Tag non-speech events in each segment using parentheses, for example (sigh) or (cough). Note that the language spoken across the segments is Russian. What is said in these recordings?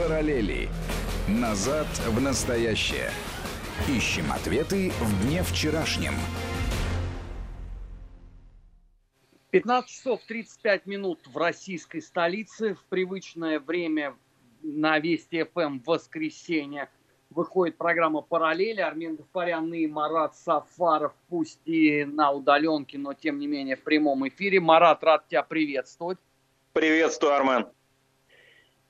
Параллели. Назад в настоящее. Ищем ответы в дне вчерашнем. 15 часов 35 минут в российской столице. В привычное время на Вести ФМ в воскресенье выходит программа «Параллели». Армен Гаспарян и Марат Сафаров, пусть и на удаленке, но тем не менее в прямом эфире. Марат, рад тебя приветствовать. Приветствую, Армен.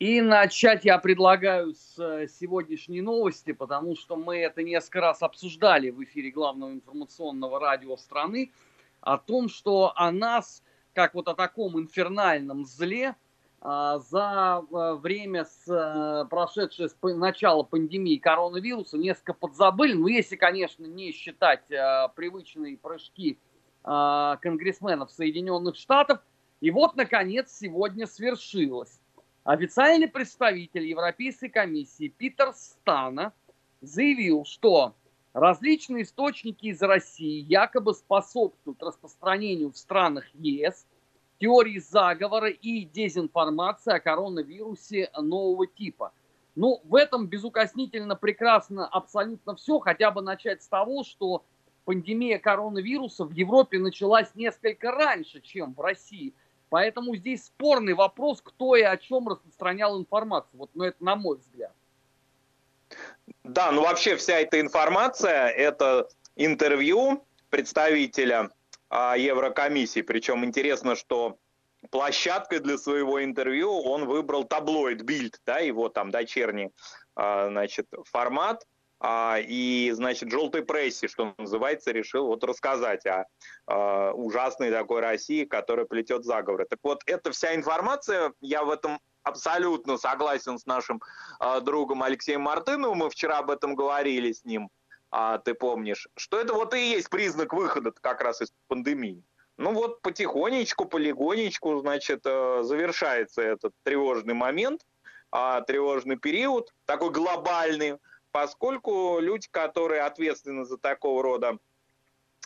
И начать я предлагаю с э, сегодняшней новости, потому что мы это несколько раз обсуждали в эфире главного информационного радио страны, о том, что о нас, как вот о таком инфернальном зле, а, за э, время с э, прошедшее с начала пандемии коронавируса несколько подзабыли. Ну, если, конечно, не считать привычные прыжки конгрессменов Соединенных Штатов. И вот, наконец, сегодня свершилось. Официальный представитель Европейской комиссии Питер Стана заявил, что различные источники из России якобы способствуют распространению в странах ЕС теории заговора и дезинформации о коронавирусе нового типа. Ну, в этом безукоснительно прекрасно абсолютно все, хотя бы начать с того, что пандемия коронавируса в Европе началась несколько раньше, чем в России – Поэтому здесь спорный вопрос, кто и о чем распространял информацию. Вот, ну, это на мой взгляд. Да, ну вообще вся эта информация, это интервью представителя а, Еврокомиссии. Причем интересно, что площадкой для своего интервью он выбрал таблоид Бильд, да, его там дочерний а, значит, формат. А, и, значит, желтой прессе, что называется, решил вот рассказать о, о ужасной такой России, которая плетет заговоры. Так вот, эта вся информация, я в этом абсолютно согласен с нашим э, другом Алексеем Мартыновым, мы вчера об этом говорили с ним, а, ты помнишь, что это вот и есть признак выхода как раз из пандемии. Ну вот потихонечку, полигонечку, значит, завершается этот тревожный момент, тревожный период, такой глобальный, поскольку люди, которые ответственны за такого рода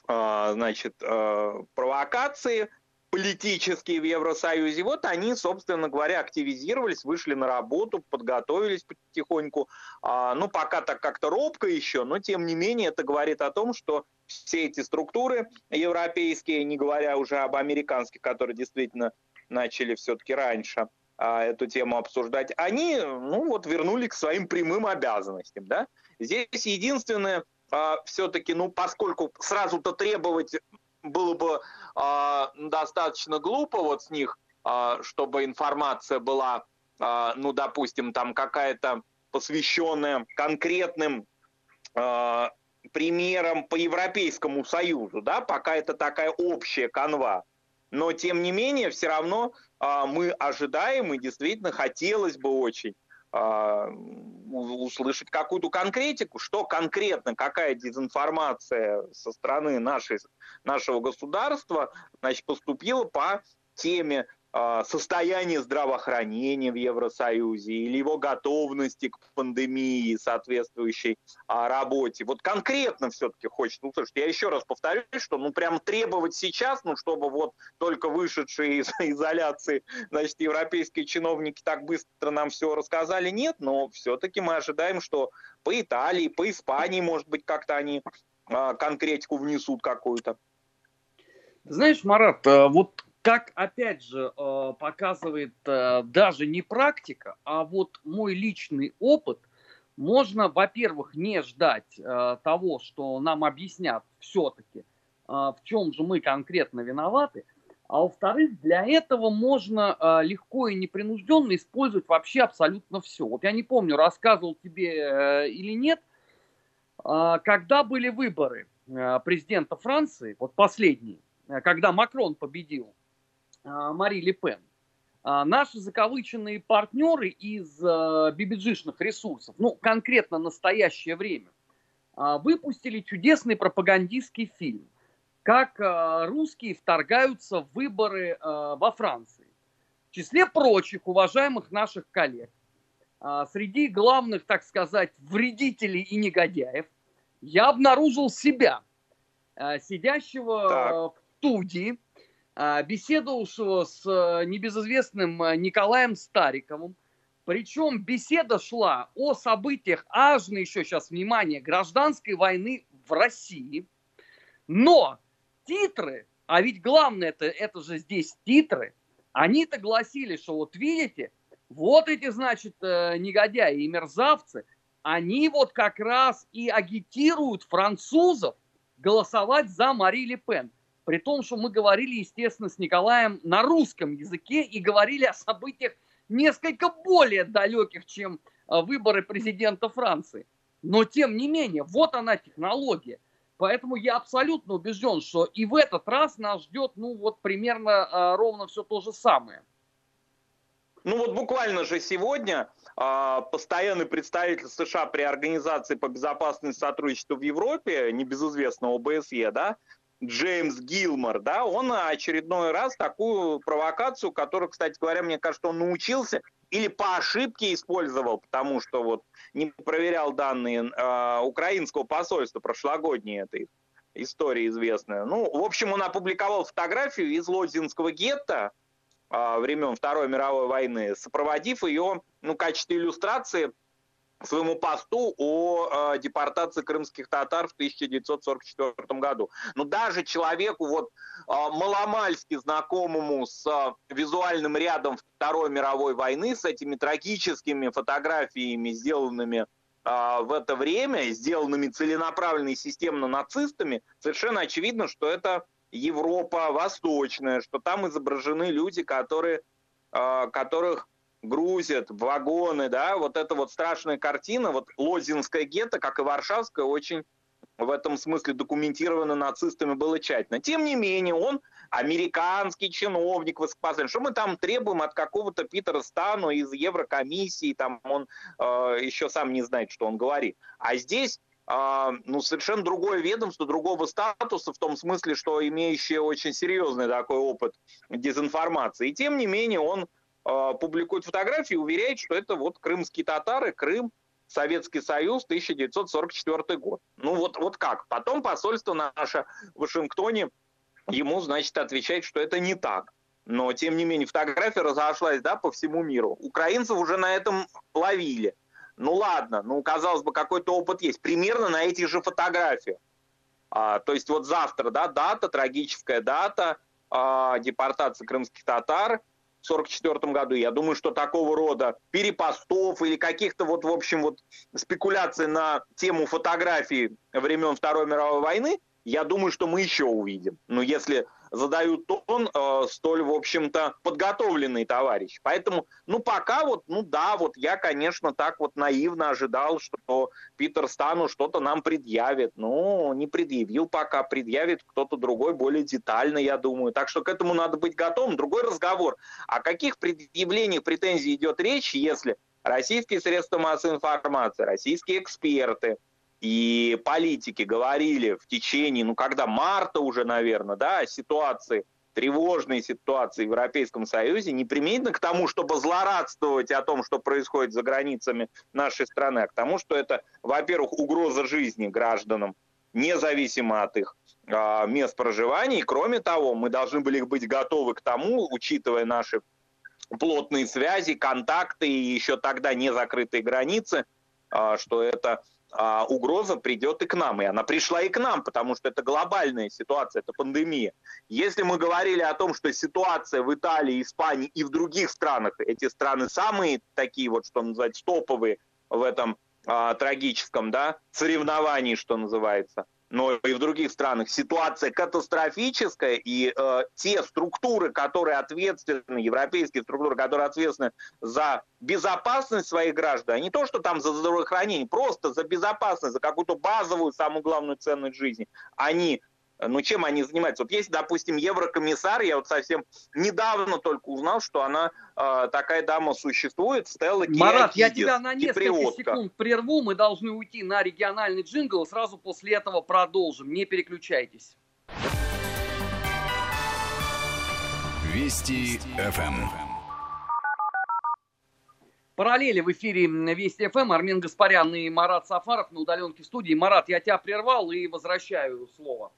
а, значит, а, провокации политические в Евросоюзе, вот они, собственно говоря, активизировались, вышли на работу, подготовились потихоньку. А, ну, пока так как-то робко еще, но тем не менее это говорит о том, что все эти структуры европейские, не говоря уже об американских, которые действительно начали все-таки раньше, эту тему обсуждать, они, ну вот, вернули к своим прямым обязанностям, да. Здесь единственное, а, все-таки, ну, поскольку сразу-то требовать было бы а, достаточно глупо вот с них, а, чтобы информация была, а, ну, допустим, там какая-то посвященная конкретным а, примерам по Европейскому Союзу, да, пока это такая общая канва. Но, тем не менее, все равно а, мы ожидаем, и действительно хотелось бы очень а, услышать какую-то конкретику, что конкретно, какая дезинформация со стороны нашей, нашего государства значит, поступила по теме а, состояние здравоохранения в Евросоюзе или его готовности к пандемии, соответствующей а, работе. Вот конкретно все-таки хочется услышать. Я еще раз повторюсь, что ну прям требовать сейчас, ну чтобы вот только вышедшие из (laughs) изоляции, значит, европейские чиновники так быстро нам все рассказали, нет, но все-таки мы ожидаем, что по Италии, по Испании, может быть, как-то они а, конкретику внесут какую-то. Знаешь, Марат, а, вот как, опять же, э, показывает э, даже не практика, а вот мой личный опыт, можно, во-первых, не ждать э, того, что нам объяснят все-таки, в чем же мы конкретно виноваты, а во-вторых, для этого можно легко и непринужденно использовать вообще абсолютно все. Вот я не помню, рассказывал тебе или нет, когда были выборы президента Франции, вот последние, когда Макрон победил, Мари Ле Пен. А, наши закавыченные партнеры из бибиджишных ресурсов, ну, конкретно настоящее время, выпустили чудесный пропагандистский фильм, как русские вторгаются в выборы во Франции. В числе прочих уважаемых наших коллег, среди главных, так сказать, вредителей и негодяев, я обнаружил себя, сидящего так. в студии, беседовавшего с э, небезызвестным э, Николаем Стариковым, Причем беседа шла о событиях аж на еще сейчас, внимание, гражданской войны в России. Но титры, а ведь главное это, это же здесь титры, они-то гласили, что вот видите, вот эти, значит, э, негодяи и мерзавцы, они вот как раз и агитируют французов голосовать за Мари Ле Пен. При том, что мы говорили, естественно, с Николаем на русском языке и говорили о событиях несколько более далеких, чем э, выборы президента Франции. Но тем не менее, вот она технология. Поэтому я абсолютно убежден, что и в этот раз нас ждет, ну вот примерно э, ровно все то же самое. Ну вот буквально же сегодня э, постоянный представитель США при Организации по безопасности и сотрудничеству в Европе, небезызвестного ОБСЕ, да, Джеймс Гилмор, да, он очередной раз такую провокацию, которую, кстати говоря, мне кажется, он научился или по ошибке использовал, потому что вот не проверял данные э, украинского посольства прошлогодние этой истории известная. Ну, в общем, он опубликовал фотографию из Лозинского гетто э, времен Второй мировой войны, сопроводив ее ну, в качестве иллюстрации своему посту о э, депортации крымских татар в 1944 году. Но даже человеку вот э, маломальски знакомому с э, визуальным рядом Второй мировой войны, с этими трагическими фотографиями, сделанными э, в это время, сделанными целенаправленно и системно нацистами, совершенно очевидно, что это Европа восточная, что там изображены люди, которые, э, которых грузят вагоны, да, вот эта вот страшная картина, вот Лозинская гетто, как и Варшавская, очень в этом смысле документировано нацистами было тщательно. Тем не менее, он американский чиновник высокопоставленный. Что мы там требуем от какого-то Питера Стану из Еврокомиссии, там он э, еще сам не знает, что он говорит. А здесь э, ну, совершенно другое ведомство, другого статуса, в том смысле, что имеющее очень серьезный такой опыт дезинформации. И тем не менее он публикует фотографии и уверяет, что это вот крымские татары, Крым, Советский Союз, 1944 год. Ну вот, вот как? Потом посольство наше в Вашингтоне ему, значит, отвечает, что это не так. Но, тем не менее, фотография разошлась да, по всему миру. Украинцев уже на этом ловили. Ну ладно, ну, казалось бы, какой-то опыт есть. Примерно на этих же фотографиях. А, то есть вот завтра, да, дата, трагическая дата а, депортации крымских татар – 1944 году. Я думаю, что такого рода перепостов или каких-то вот, в общем, вот спекуляций на тему фотографии времен Второй мировой войны, я думаю, что мы еще увидим. Но если задают тон э, столь, в общем-то, подготовленный товарищ. Поэтому, ну, пока вот, ну да, вот я, конечно, так вот наивно ожидал, что Питер Стану что-то нам предъявит. Ну, не предъявил пока, предъявит кто-то другой более детально, я думаю. Так что к этому надо быть готовым. Другой разговор. О каких предъявлениях претензий идет речь, если российские средства массовой информации, российские эксперты, и политики говорили в течение, ну когда марта уже, наверное, да, ситуации, тревожной ситуации в Европейском Союзе, непременно к тому, чтобы злорадствовать о том, что происходит за границами нашей страны, а к тому, что это, во-первых, угроза жизни гражданам, независимо от их э, мест проживания. И кроме того, мы должны были быть готовы к тому, учитывая наши плотные связи, контакты и еще тогда не закрытые границы, э, что это а, угроза придет и к нам. И она пришла и к нам, потому что это глобальная ситуация, это пандемия. Если мы говорили о том, что ситуация в Италии, Испании и в других странах, эти страны самые такие вот, что называется, топовые в этом а, трагическом да, соревновании, что называется, но и в других странах ситуация катастрофическая, и э, те структуры, которые ответственны, европейские структуры, которые ответственны за безопасность своих граждан, не то, что там за здравоохранение, просто за безопасность, за какую-то базовую, самую главную ценность жизни, они ну, чем они занимаются? Вот есть, допустим, еврокомиссар, я вот совсем недавно только узнал, что она, э, такая дама существует, Стелла Марат, я тебя на несколько секунд прерву, мы должны уйти на региональный джингл, и сразу после этого продолжим, не переключайтесь. Вести ФМ. Параллели в эфире Вести ФМ. Армен Гаспарян и Марат Сафаров на удаленке студии. Марат, я тебя прервал и возвращаю слово.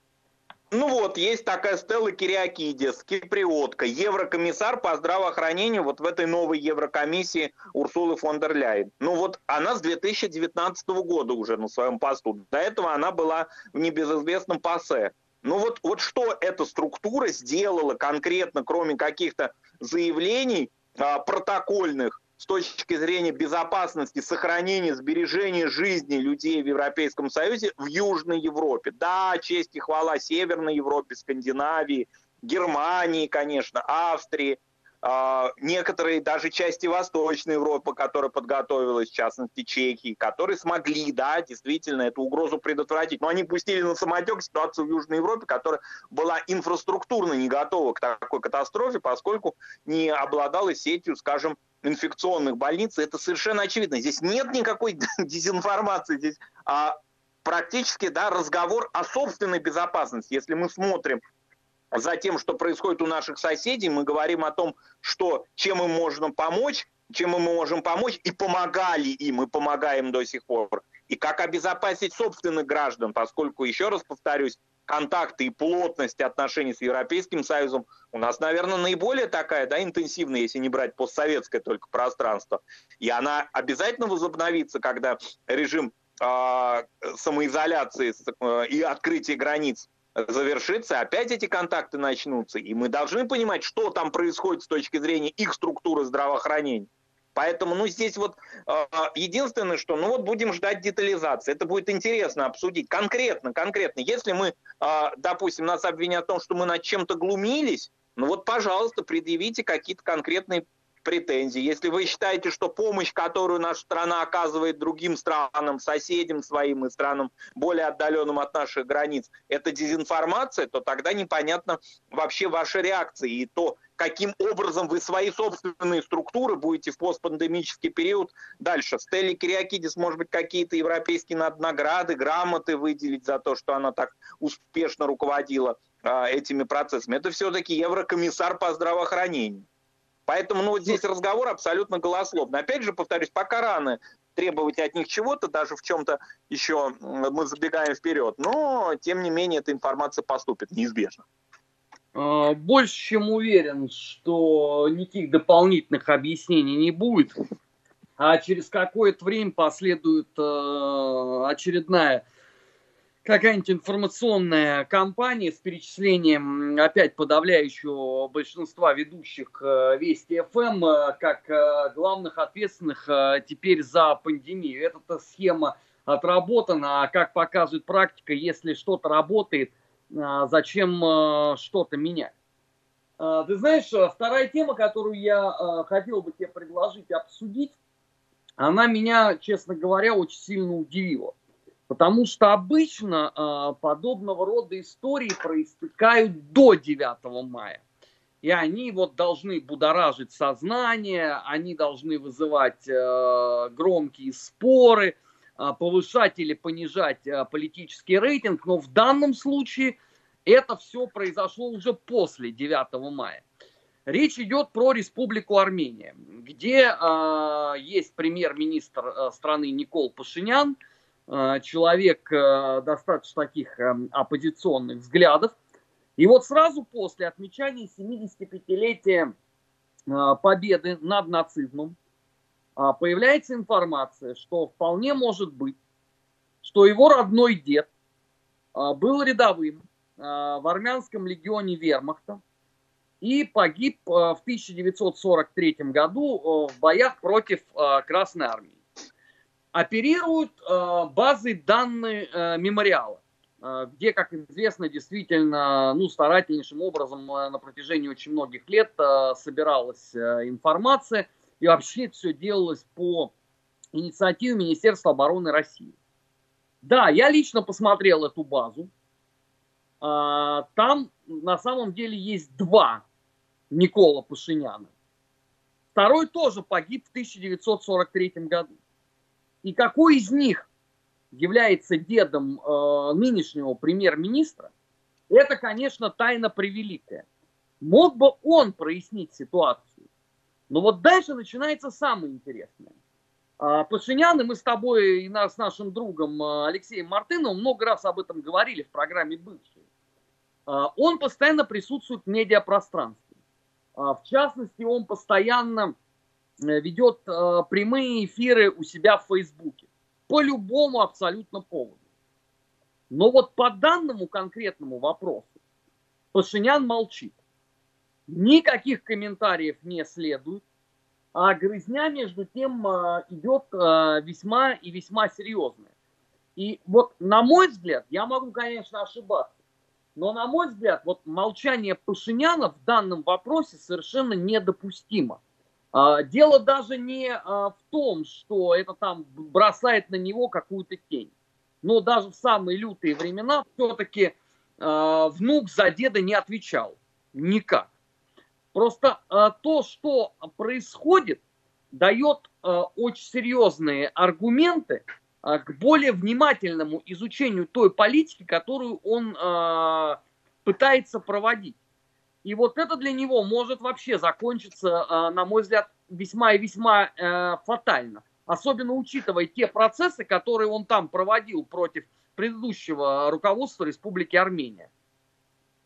Ну вот, есть такая Стелла Кириакидис, киприотка, еврокомиссар по здравоохранению вот в этой новой Еврокомиссии Урсулы фон дер Ляйен. Ну вот она с 2019 года уже на своем посту. До этого она была в небезызвестном ПАСЕ. Ну вот, вот что эта структура сделала конкретно, кроме каких-то заявлений а, протокольных, с точки зрения безопасности, сохранения, сбережения жизни людей в Европейском Союзе в Южной Европе. Да, честь и хвала Северной Европе, Скандинавии, Германии, конечно, Австрии, э, некоторые даже части Восточной Европы, которая подготовилась, в частности Чехии, которые смогли, да, действительно эту угрозу предотвратить. Но они пустили на самотек ситуацию в Южной Европе, которая была инфраструктурно не готова к такой катастрофе, поскольку не обладала сетью, скажем, инфекционных больниц, это совершенно очевидно. Здесь нет никакой (laughs) дезинформации, здесь а, практически да, разговор о собственной безопасности. Если мы смотрим за тем, что происходит у наших соседей, мы говорим о том, что, чем им можно помочь, чем мы можем помочь, и помогали им, и помогаем до сих пор. И как обезопасить собственных граждан, поскольку, еще раз повторюсь, контакты и плотность отношений с Европейским Союзом у нас, наверное, наиболее такая, да, интенсивная, если не брать постсоветское только пространство. И она обязательно возобновится, когда режим э, самоизоляции и открытия границ завершится, опять эти контакты начнутся, и мы должны понимать, что там происходит с точки зрения их структуры здравоохранения. Поэтому, ну, здесь вот э, единственное, что, ну, вот будем ждать детализации. Это будет интересно обсудить конкретно, конкретно. Если мы, э, допустим, нас обвинят в том, что мы над чем-то глумились, ну вот, пожалуйста, предъявите какие-то конкретные претензий. Если вы считаете, что помощь, которую наша страна оказывает другим странам, соседям своим и странам более отдаленным от наших границ, это дезинформация, то тогда непонятно вообще ваша реакция и то, каким образом вы свои собственные структуры будете в постпандемический период дальше. Стелли Кириакидис, может быть, какие-то европейские награды, грамоты выделить за то, что она так успешно руководила а, этими процессами. Это все-таки еврокомиссар по здравоохранению. Поэтому ну, вот здесь разговор абсолютно голословный. Опять же, повторюсь, пока рано требовать от них чего-то, даже в чем-то еще мы забегаем вперед. Но, тем не менее, эта информация поступит неизбежно. А, больше чем уверен, что никаких дополнительных объяснений не будет. А через какое-то время последует э, очередная какая-нибудь информационная кампания с перечислением опять подавляющего большинства ведущих э, Вести ФМ э, как э, главных ответственных теперь за пандемию. Эта схема отработана, а как показывает практика, если что-то работает, зачем что-то менять? Ты знаешь, вторая тема, которую я хотел бы тебе предложить обсудить, она меня, честно говоря, очень сильно удивила. Потому что обычно э, подобного рода истории проистекают до 9 мая. И они вот должны будоражить сознание, они должны вызывать э, громкие споры, э, повышать или понижать э, политический рейтинг. Но в данном случае это все произошло уже после 9 мая. Речь идет про Республику Армения, где э, есть премьер-министр э, страны Никол Пашинян – Э, человек э, достаточно таких эм, оппозиционных взглядов. И вот сразу после отмечания 75-летия э, победы над нацизмом появляется информация, что вполне может быть, что его родной дед был рядовым в армянском легионе вермахта и погиб в 1943 году в боях против Красной Армии. Оперируют базы данных мемориала, где, как известно, действительно ну, старательнейшим образом э, на протяжении очень многих лет собиралась э, информация, и вообще все делалось по инициативе Министерства обороны России. Да, я лично посмотрел эту базу. Э, там на самом деле есть два Никола Пашиняна. Второй тоже погиб в 1943 году. И какой из них является дедом э, нынешнего премьер-министра, это, конечно, тайна превеликая. Мог бы он прояснить ситуацию. Но вот дальше начинается самое интересное. А, Пашинян, мы с тобой и с нашим другом э, Алексеем Мартыновым много раз об этом говорили в программе «Бывшие». он постоянно присутствует в медиапространстве. В частности, он постоянно ведет прямые эфиры у себя в Фейсбуке. По любому абсолютно поводу. Но вот по данному конкретному вопросу Пашинян молчит. Никаких комментариев не следует, а грызня между тем а, идет а, весьма и весьма серьезная. И вот на мой взгляд, я могу, конечно, ошибаться, но на мой взгляд, вот молчание Пашиняна в данном вопросе совершенно недопустимо. А, дело даже не в том, что это там бросает на него какую-то тень но даже в самые лютые времена все-таки внук за деда не отвечал. Никак. Просто э, то, что происходит, дает э, очень серьезные аргументы э, к более внимательному изучению той политики, которую он э, пытается проводить. И вот это для него может вообще закончиться, э, на мой взгляд, весьма и весьма э, фатально особенно учитывая те процессы, которые он там проводил против предыдущего руководства Республики Армения.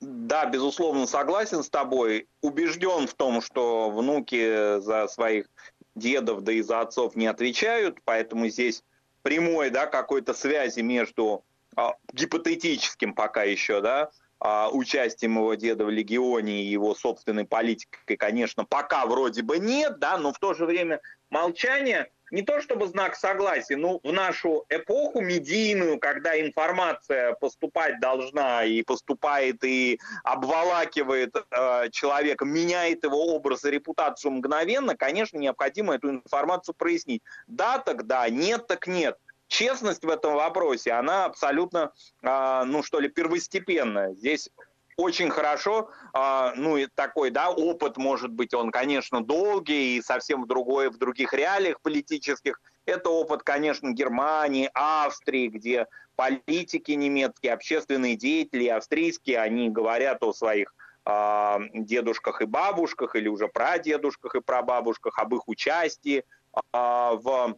Да, безусловно, согласен с тобой. Убежден в том, что внуки за своих дедов, да и за отцов не отвечают, поэтому здесь прямой, да, какой-то связи между а, гипотетическим пока еще, да, а, участием его деда в легионе и его собственной политикой, конечно, пока вроде бы нет, да, но в то же время молчание не то чтобы знак согласия, но в нашу эпоху медийную, когда информация поступать должна и поступает и обволакивает э, человека, меняет его образ и репутацию мгновенно, конечно, необходимо эту информацию прояснить. Да, так да, нет, так нет. Честность в этом вопросе, она абсолютно, э, ну что ли, первостепенная. Здесь очень хорошо, э, ну и такой, да, опыт может быть, он, конечно, долгий и совсем в другой, в других реалиях политических. Это опыт, конечно, Германии, Австрии, где политики немецкие, общественные деятели австрийские, они говорят о своих э, дедушках и бабушках или уже прадедушках и прабабушках, об их участии э, в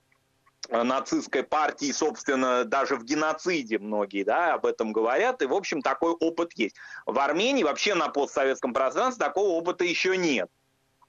нацистской партии, собственно, даже в геноциде многие да, об этом говорят, и, в общем, такой опыт есть. В Армении вообще на постсоветском пространстве такого опыта еще нет.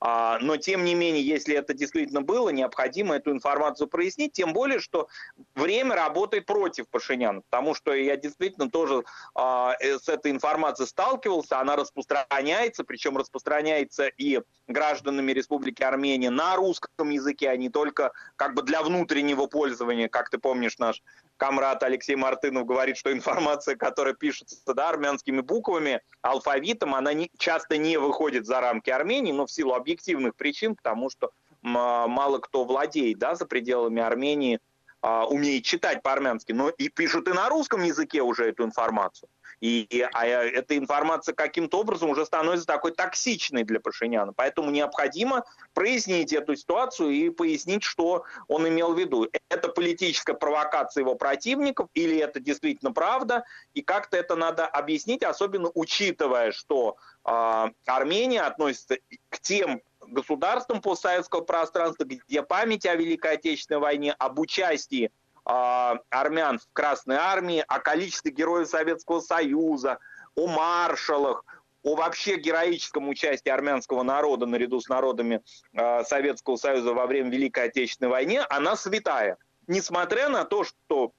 А, но, тем не менее, если это действительно было, необходимо эту информацию прояснить, тем более, что время работает против Пашиняна, потому что я действительно тоже а, э, с этой информацией сталкивался, она распространяется, причем распространяется и гражданами Республики Армения на русском языке, а не только как бы для внутреннего пользования, как ты помнишь, наш комрад Алексей Мартынов говорит, что информация, которая пишется да, армянскими буквами, алфавитом, она не, часто не выходит за рамки Армении, но в силу объективных причин, потому что мало кто владеет да, за пределами Армении, а, умеет читать по-армянски, но и пишут и на русском языке уже эту информацию. И, и а эта информация каким-то образом уже становится такой токсичной для Пашиняна. Поэтому необходимо прояснить эту ситуацию и пояснить, что он имел в виду. Это политическая провокация его противников или это действительно правда? И как-то это надо объяснить, особенно учитывая, что э, Армения относится к тем государствам постсоветского пространства, где память о Великой Отечественной войне, об участии армян в Красной Армии, о количестве героев Советского Союза, о маршалах, о вообще героическом участии армянского народа наряду с народами э, Советского Союза во время Великой Отечественной войны, она святая. Несмотря на то, что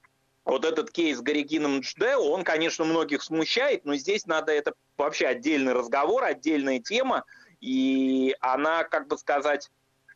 вот этот кейс с Горегином Джде, он, конечно, многих смущает, но здесь надо это вообще отдельный разговор, отдельная тема, и она, как бы сказать,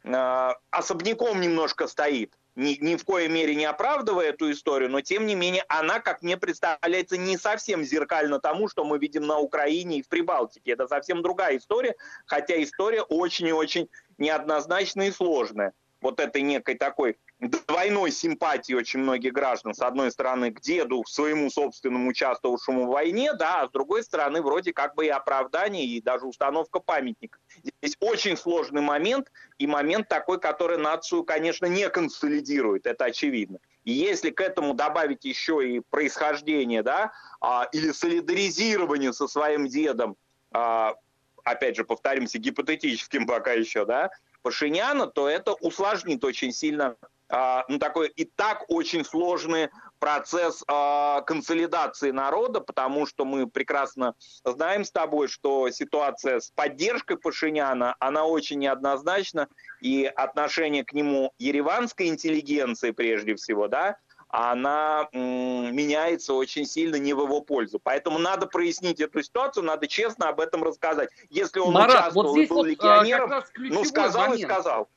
э, особняком немножко стоит ни, ни в коей мере не оправдывая эту историю, но тем не менее она, как мне представляется, не совсем зеркально тому, что мы видим на Украине и в Прибалтике. Это совсем другая история, хотя история очень и очень неоднозначная и сложная. Вот этой некой такой двойной симпатии очень многих граждан. С одной стороны, к деду, своему собственному участвовавшему в войне, да, а с другой стороны, вроде как бы и оправдание, и даже установка памятника. Здесь очень сложный момент, и момент такой, который нацию, конечно, не консолидирует, это очевидно. И если к этому добавить еще и происхождение, да, а, или солидаризирование со своим дедом, а, опять же, повторимся, гипотетическим пока еще, да, Пашиняна, то это усложнит очень сильно э, такой и так очень сложный процесс э, консолидации народа, потому что мы прекрасно знаем с тобой, что ситуация с поддержкой Пашиняна, она очень неоднозначна, и отношение к нему ереванской интеллигенции прежде всего, да, она меняется очень сильно не в его пользу. Поэтому надо прояснить эту ситуацию, надо честно об этом рассказать. Если он Марат, участвовал вот здесь и был вот, а, легионером, ну сказал момент. и сказал.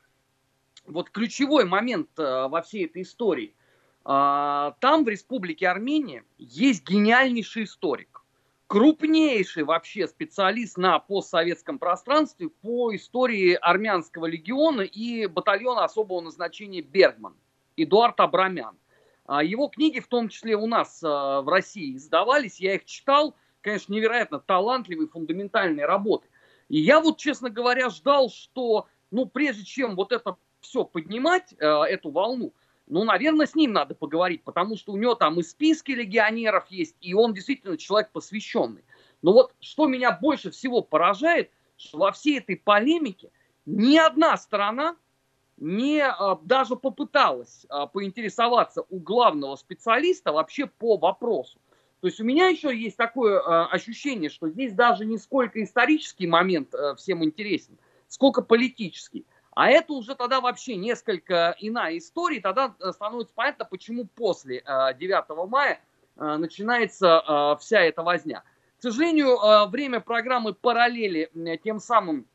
Вот ключевой момент э, во всей этой истории. Э, там в Республике Армения есть гениальнейший историк, крупнейший вообще специалист на постсоветском пространстве по истории армянского легиона и батальона особого назначения Бергман, Эдуард Абрамян. А его книги, в том числе у нас а, в России, издавались, я их читал, конечно, невероятно талантливые, фундаментальные работы. И я вот, честно говоря, ждал, что, ну, прежде чем вот это все поднимать, а, эту волну, ну, наверное, с ним надо поговорить, потому что у него там и списки легионеров есть, и он действительно человек посвященный. Но вот что меня больше всего поражает, что во всей этой полемике ни одна сторона не а, даже попыталась а, поинтересоваться у главного специалиста вообще по вопросу. То есть у меня еще есть такое а, ощущение, что здесь даже не сколько исторический момент всем интересен, сколько политический. А это уже тогда вообще несколько иная история. Тогда становится понятно, почему после 9 мая начинается вся эта возня. К сожалению, время программы «Параллели» тем самым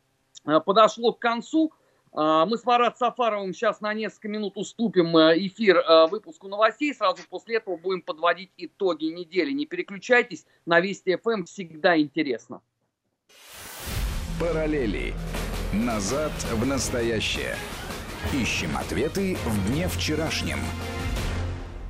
подошло к концу. А, мы с Марат Сафаровым сейчас на несколько минут уступим э, эфир э, выпуску новостей. Сразу после этого будем подводить итоги недели. Не переключайтесь, на Вести ФМ эм всегда интересно. Параллели. Назад в настоящее. Ищем ответы в дне вчерашнем.